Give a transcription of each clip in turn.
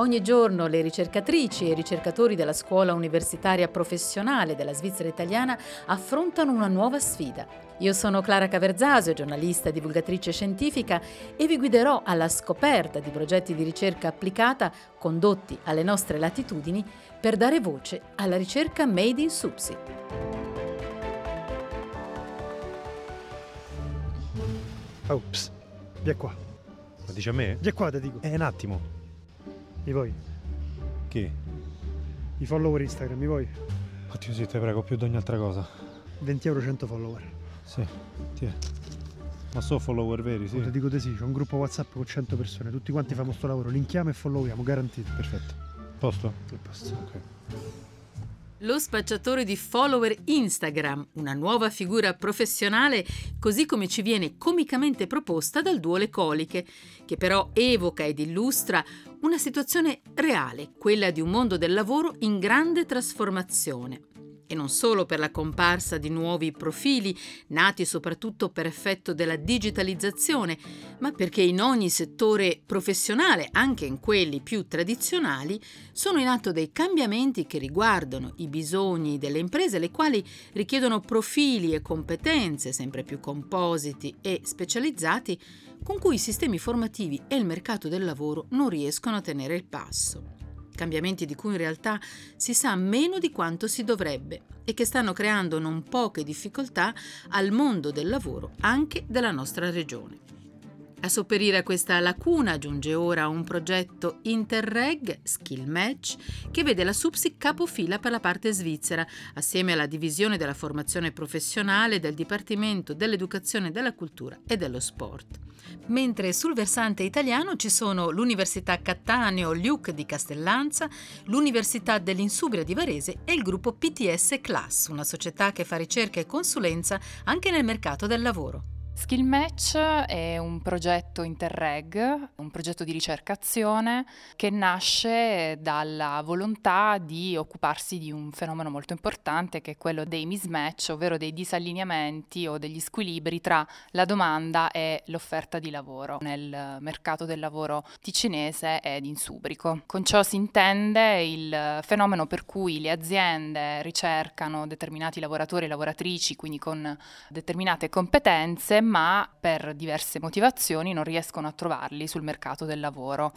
Ogni giorno le ricercatrici e i ricercatori della scuola universitaria professionale della Svizzera italiana affrontano una nuova sfida. Io sono Clara Caverzasio, giornalista e divulgatrice scientifica e vi guiderò alla scoperta di progetti di ricerca applicata condotti alle nostre latitudini per dare voce alla ricerca made in Supsi. Ops, via qua. Ma dice a me? Via qua, ti dico. Eh, un attimo. Mi vuoi? Chi? I follower Instagram, mi vuoi? Oddio sì, te prego, più di ogni altra cosa. 20 euro 100 follower. Sì, ti Ma so follower veri, sì. Ti dico di sì, c'è un gruppo WhatsApp con 100 persone, tutti quanti fanno sto lavoro, linkiamo e followeriamo, garantito. Perfetto. Posto? A posto. Ok. Lo spacciatore di follower Instagram, una nuova figura professionale così come ci viene comicamente proposta dal duo Le Coliche, che però evoca ed illustra una situazione reale, quella di un mondo del lavoro in grande trasformazione e non solo per la comparsa di nuovi profili, nati soprattutto per effetto della digitalizzazione, ma perché in ogni settore professionale, anche in quelli più tradizionali, sono in atto dei cambiamenti che riguardano i bisogni delle imprese, le quali richiedono profili e competenze sempre più compositi e specializzati con cui i sistemi formativi e il mercato del lavoro non riescono a tenere il passo cambiamenti di cui in realtà si sa meno di quanto si dovrebbe e che stanno creando non poche difficoltà al mondo del lavoro anche della nostra regione. A sopperire a questa lacuna giunge ora un progetto Interreg Skill Match che vede la SUPSI capofila per la parte svizzera, assieme alla divisione della formazione professionale del Dipartimento dell'Educazione, della Cultura e dello Sport. Mentre sul versante italiano ci sono l'Università Cattaneo Luc di Castellanza, l'Università dell'Insubria di Varese e il gruppo PTS Class, una società che fa ricerca e consulenza anche nel mercato del lavoro. Skill Match è un progetto Interreg, un progetto di ricerca-azione che nasce dalla volontà di occuparsi di un fenomeno molto importante che è quello dei mismatch, ovvero dei disallineamenti o degli squilibri tra la domanda e l'offerta di lavoro nel mercato del lavoro ticinese ed in Subrico. Con ciò si intende il fenomeno per cui le aziende ricercano determinati lavoratori e lavoratrici, quindi con determinate competenze, ma per diverse motivazioni non riescono a trovarli sul mercato del lavoro.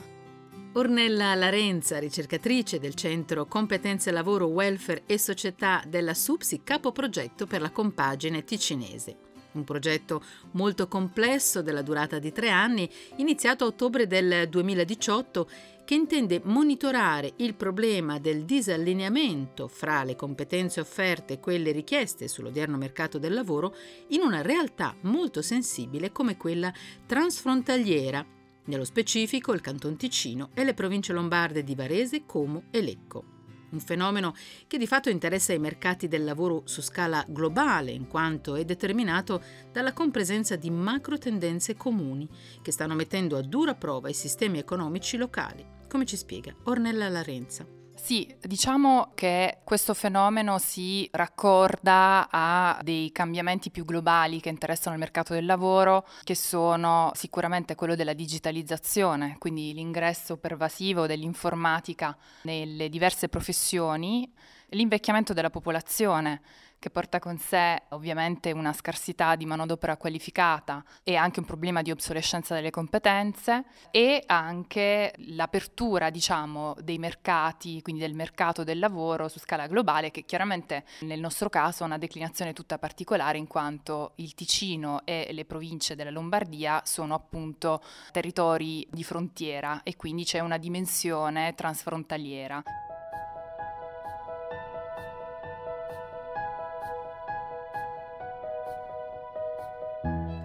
Ornella Larenza, ricercatrice del Centro Competenze Lavoro, Welfare e Società della SUPSI, capoprogetto per la compagine ticinese. Un progetto molto complesso della durata di tre anni, iniziato a ottobre del 2018 che intende monitorare il problema del disallineamento fra le competenze offerte e quelle richieste sull'odierno mercato del lavoro in una realtà molto sensibile come quella transfrontaliera, nello specifico il Canton Ticino e le province lombarde di Varese, Como e Lecco un fenomeno che di fatto interessa i mercati del lavoro su scala globale, in quanto è determinato dalla compresenza di macro tendenze comuni che stanno mettendo a dura prova i sistemi economici locali, come ci spiega Ornella Larenza. Sì, diciamo che questo fenomeno si raccorda a dei cambiamenti più globali che interessano il mercato del lavoro, che sono sicuramente quello della digitalizzazione, quindi l'ingresso pervasivo dell'informatica nelle diverse professioni, l'invecchiamento della popolazione che porta con sé ovviamente una scarsità di manodopera qualificata e anche un problema di obsolescenza delle competenze e anche l'apertura, diciamo, dei mercati, quindi del mercato del lavoro su scala globale che chiaramente nel nostro caso ha una declinazione tutta particolare in quanto il Ticino e le province della Lombardia sono appunto territori di frontiera e quindi c'è una dimensione transfrontaliera.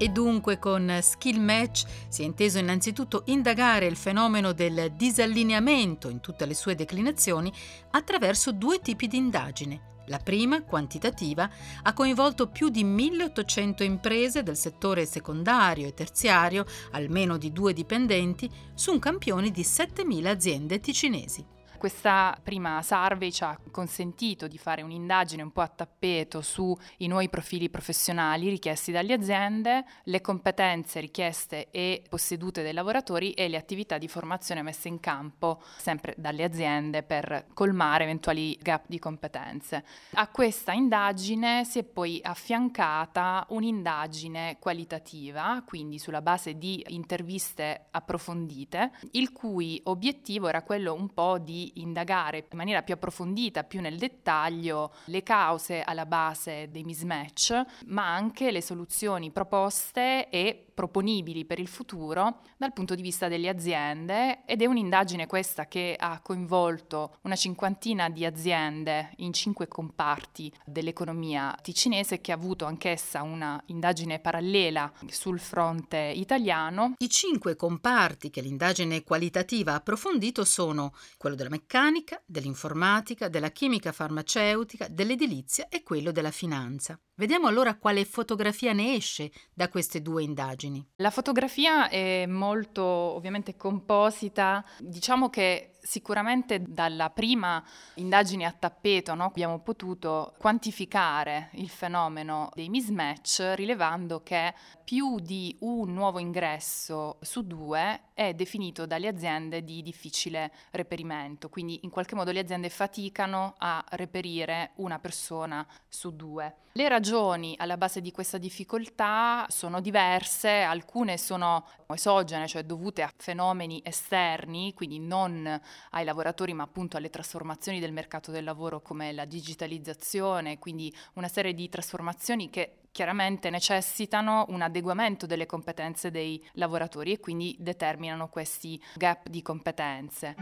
E dunque con Skill Match si è inteso innanzitutto indagare il fenomeno del disallineamento in tutte le sue declinazioni attraverso due tipi di indagine. La prima, quantitativa, ha coinvolto più di 1800 imprese del settore secondario e terziario, almeno di due dipendenti, su un campione di 7000 aziende ticinesi. Questa prima survey ci ha consentito di fare un'indagine un po' a tappeto sui nuovi profili professionali richiesti dalle aziende, le competenze richieste e possedute dai lavoratori e le attività di formazione messe in campo sempre dalle aziende per colmare eventuali gap di competenze. A questa indagine si è poi affiancata un'indagine qualitativa, quindi sulla base di interviste approfondite, il cui obiettivo era quello un po' di indagare in maniera più approfondita, più nel dettaglio, le cause alla base dei mismatch, ma anche le soluzioni proposte e proponibili per il futuro dal punto di vista delle aziende ed è un'indagine questa che ha coinvolto una cinquantina di aziende in cinque comparti dell'economia ticinese che ha avuto anch'essa una indagine parallela sul fronte italiano. I cinque comparti che l'indagine qualitativa ha approfondito sono quello della meccanica, dell'informatica, della chimica farmaceutica, dell'edilizia e quello della finanza. Vediamo allora quale fotografia ne esce da queste due indagini. La fotografia è molto ovviamente composita, diciamo che Sicuramente dalla prima indagine a tappeto no, abbiamo potuto quantificare il fenomeno dei mismatch rilevando che più di un nuovo ingresso su due è definito dalle aziende di difficile reperimento, quindi in qualche modo le aziende faticano a reperire una persona su due. Le ragioni alla base di questa difficoltà sono diverse, alcune sono esogene, cioè dovute a fenomeni esterni, quindi non ai lavoratori ma appunto alle trasformazioni del mercato del lavoro come la digitalizzazione, quindi una serie di trasformazioni che chiaramente necessitano un adeguamento delle competenze dei lavoratori e quindi determinano questi gap di competenze.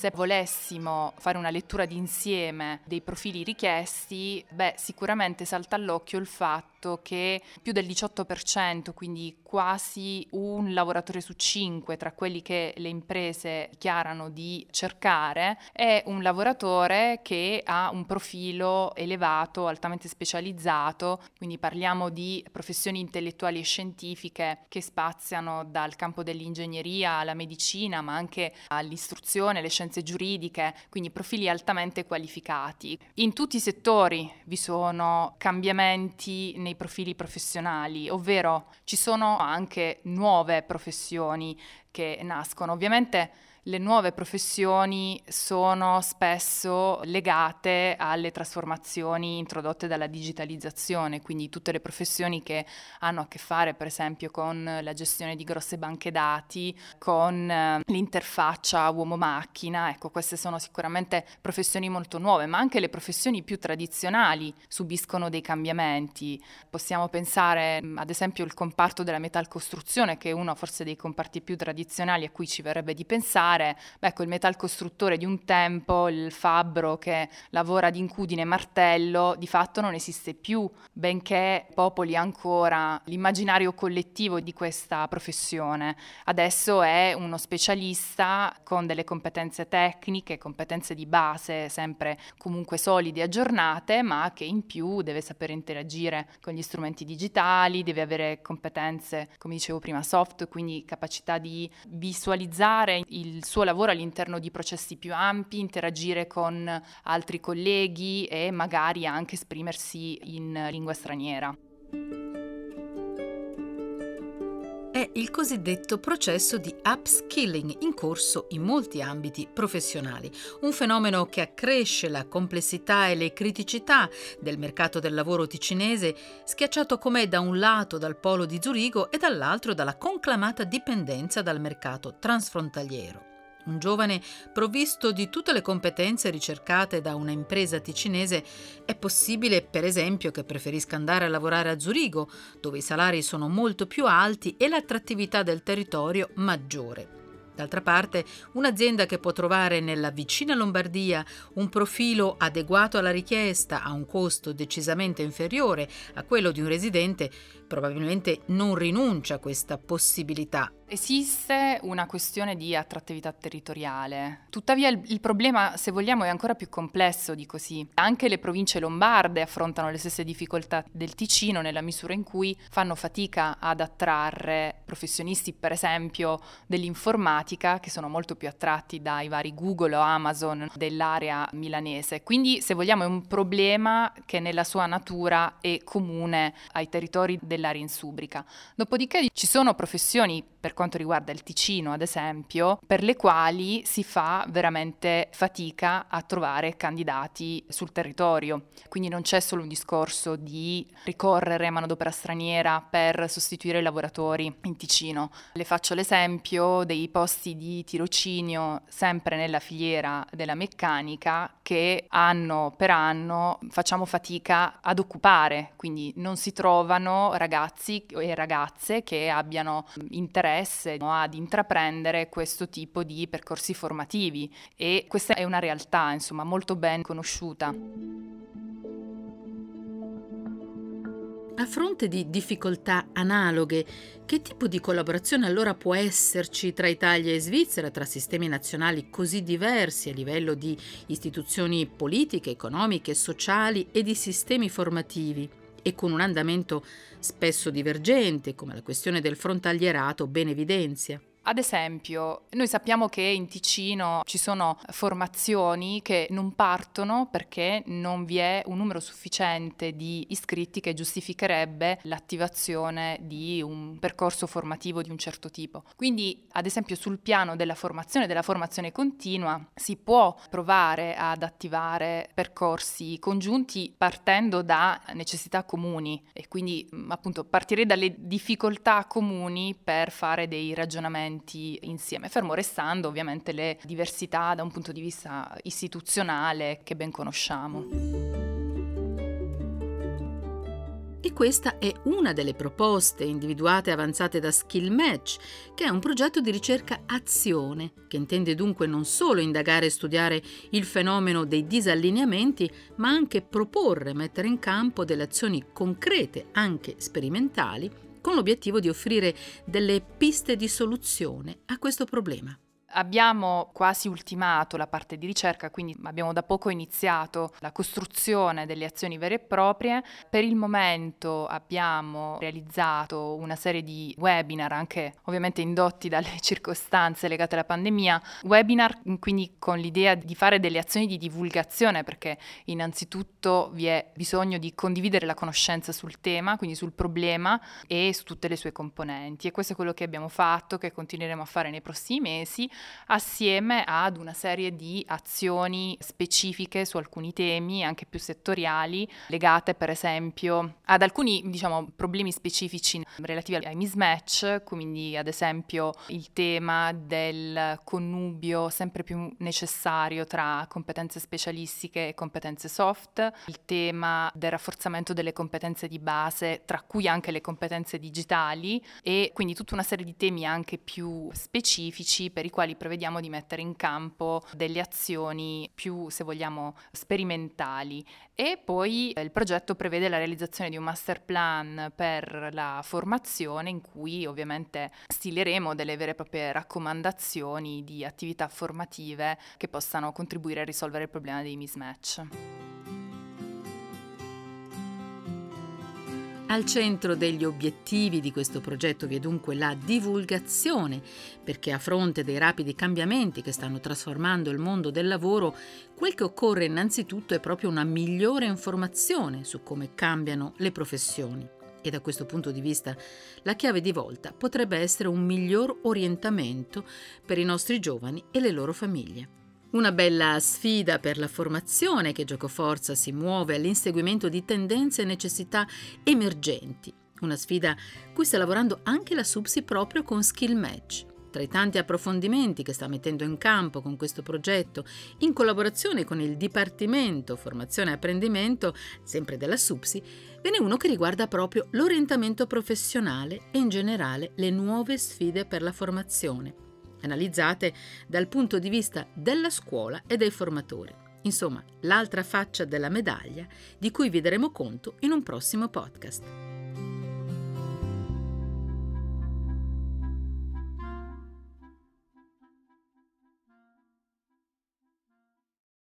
Se volessimo fare una lettura d'insieme dei profili richiesti, beh, sicuramente salta all'occhio il fatto che più del 18%, quindi quasi un lavoratore su cinque tra quelli che le imprese dichiarano di cercare, è un lavoratore che ha un profilo elevato, altamente specializzato, quindi parliamo di professioni intellettuali e scientifiche che spaziano dal campo dell'ingegneria alla medicina, ma anche all'istruzione, alle scienze scienze giuridiche, quindi profili altamente qualificati. In tutti i settori vi sono cambiamenti nei profili professionali, ovvero ci sono anche nuove professioni che nascono. Ovviamente le nuove professioni sono spesso legate alle trasformazioni introdotte dalla digitalizzazione, quindi tutte le professioni che hanno a che fare per esempio con la gestione di grosse banche dati, con eh, l'interfaccia uomo-macchina, ecco queste sono sicuramente professioni molto nuove, ma anche le professioni più tradizionali subiscono dei cambiamenti. Possiamo pensare ad esempio al comparto della metalcostruzione che è uno forse dei comparti più tradizionali a cui ci verrebbe di pensare pensare, ecco, il metalcostruttore di un tempo, il fabbro che lavora ad incudine e martello, di fatto non esiste più, benché popoli ancora l'immaginario collettivo di questa professione. Adesso è uno specialista con delle competenze tecniche, competenze di base sempre comunque solide e aggiornate, ma che in più deve sapere interagire con gli strumenti digitali, deve avere competenze, come dicevo prima, soft, quindi capacità di visualizzare il il suo lavoro all'interno di processi più ampi, interagire con altri colleghi e magari anche esprimersi in lingua straniera è il cosiddetto processo di upskilling in corso in molti ambiti professionali, un fenomeno che accresce la complessità e le criticità del mercato del lavoro ticinese, schiacciato com'è da un lato dal polo di Zurigo e dall'altro dalla conclamata dipendenza dal mercato transfrontaliero. Un giovane provvisto di tutte le competenze ricercate da una impresa ticinese è possibile, per esempio, che preferisca andare a lavorare a Zurigo, dove i salari sono molto più alti e l'attrattività del territorio maggiore. D'altra parte, un'azienda che può trovare nella vicina Lombardia un profilo adeguato alla richiesta a un costo decisamente inferiore a quello di un residente, probabilmente non rinuncia a questa possibilità Esiste una questione di attrattività territoriale, tuttavia il, il, problema, se vogliamo, è ancora più complesso di così. Anche le province lombarde affrontano le stesse difficoltà del Ticino nella misura in cui fanno fatica ad attrarre professionisti, per esempio, dell'informatica, che sono molto più attratti dai vari Google o Amazon dell'area milanese. Quindi, se vogliamo, è un problema che nella sua natura è comune ai territori dell'area insubrica. Dopodiché ci sono professioni per quanto riguarda il Ticino, ad esempio, per le quali si fa veramente fatica a trovare candidati sul territorio. Quindi non c'è solo un discorso di ricorrere a manodopera straniera per sostituire i lavoratori in Ticino. Le faccio l'esempio dei posti di tirocinio sempre nella filiera della meccanica che anno per anno facciamo fatica ad occupare, quindi non si trovano ragazzi e ragazze che abbiano interesse ad intraprendere questo tipo di percorsi formativi e questa è una realtà insomma molto ben conosciuta. A fronte di difficoltà analoghe, che tipo di collaborazione allora può esserci tra Italia e Svizzera, tra sistemi nazionali così diversi a livello di istituzioni politiche, economiche, sociali e di sistemi formativi, e con un andamento spesso divergente, come la questione del frontalierato ben evidenzia? Ad esempio, noi sappiamo che in Ticino ci sono formazioni che non partono perché non vi è un numero sufficiente di iscritti che giustificherebbe l'attivazione di un percorso formativo di un certo tipo. Quindi, ad esempio, sul piano della formazione, della formazione continua, si può provare ad attivare percorsi congiunti partendo da necessità comuni e quindi appunto partire dalle difficoltà comuni per fare dei ragionamenti strumenti insieme, fermo restando ovviamente le diversità da un punto di vista istituzionale che ben conosciamo. E questa è una delle proposte individuate e avanzate da Skill Match, che è un progetto di ricerca azione, che intende dunque non solo indagare e studiare il fenomeno dei disallineamenti, ma anche proporre e mettere in campo delle azioni concrete, anche sperimentali, con l'obiettivo di offrire delle piste di soluzione a questo problema. Abbiamo quasi ultimato la parte di ricerca, quindi abbiamo da poco iniziato la costruzione delle azioni vere e proprie. Per il momento abbiamo realizzato una serie di webinar, anche ovviamente indotti dalle circostanze legate alla pandemia, webinar quindi con l'idea di fare delle azioni di divulgazione, perché innanzitutto vi è bisogno di condividere la conoscenza sul tema, quindi sul problema e su tutte le sue componenti. E questo è quello che abbiamo fatto, che continueremo a fare nei prossimi mesi assieme ad una serie di azioni specifiche su alcuni temi, anche più settoriali, legate per esempio ad alcuni diciamo, problemi specifici relativi ai mismatch, quindi ad esempio il tema del connubio sempre più necessario tra competenze specialistiche e competenze soft, il tema del rafforzamento delle competenze di base, tra cui anche le competenze digitali e quindi tutta una serie di temi anche più specifici per i quali quali prevediamo di mettere in campo delle azioni più, se vogliamo, sperimentali. E poi eh, il progetto prevede la realizzazione di un master plan per la formazione in cui ovviamente stileremo delle vere e proprie raccomandazioni di attività formative che possano contribuire a risolvere il problema dei mismatch. Al centro degli obiettivi di questo progetto vi è dunque la divulgazione, perché a fronte dei rapidi cambiamenti che stanno trasformando il mondo del lavoro, quel che occorre innanzitutto è proprio una migliore informazione su come cambiano le professioni. E da questo punto di vista la chiave di volta potrebbe essere un miglior orientamento per i nostri giovani e le loro famiglie. Una bella sfida per la formazione che Giocoforza si muove all'inseguimento di tendenze e necessità emergenti. Una sfida cui sta lavorando anche la Subsi proprio con Skill Match. Tra i tanti approfondimenti che sta mettendo in campo con questo progetto, in collaborazione con il Dipartimento Formazione e Apprendimento, sempre della SUPSI, ve n'è uno che riguarda proprio l'orientamento professionale e in generale le nuove sfide per la formazione analizzate dal punto di vista della scuola e dei formatori. Insomma, l'altra faccia della medaglia di cui vi daremo conto in un prossimo podcast.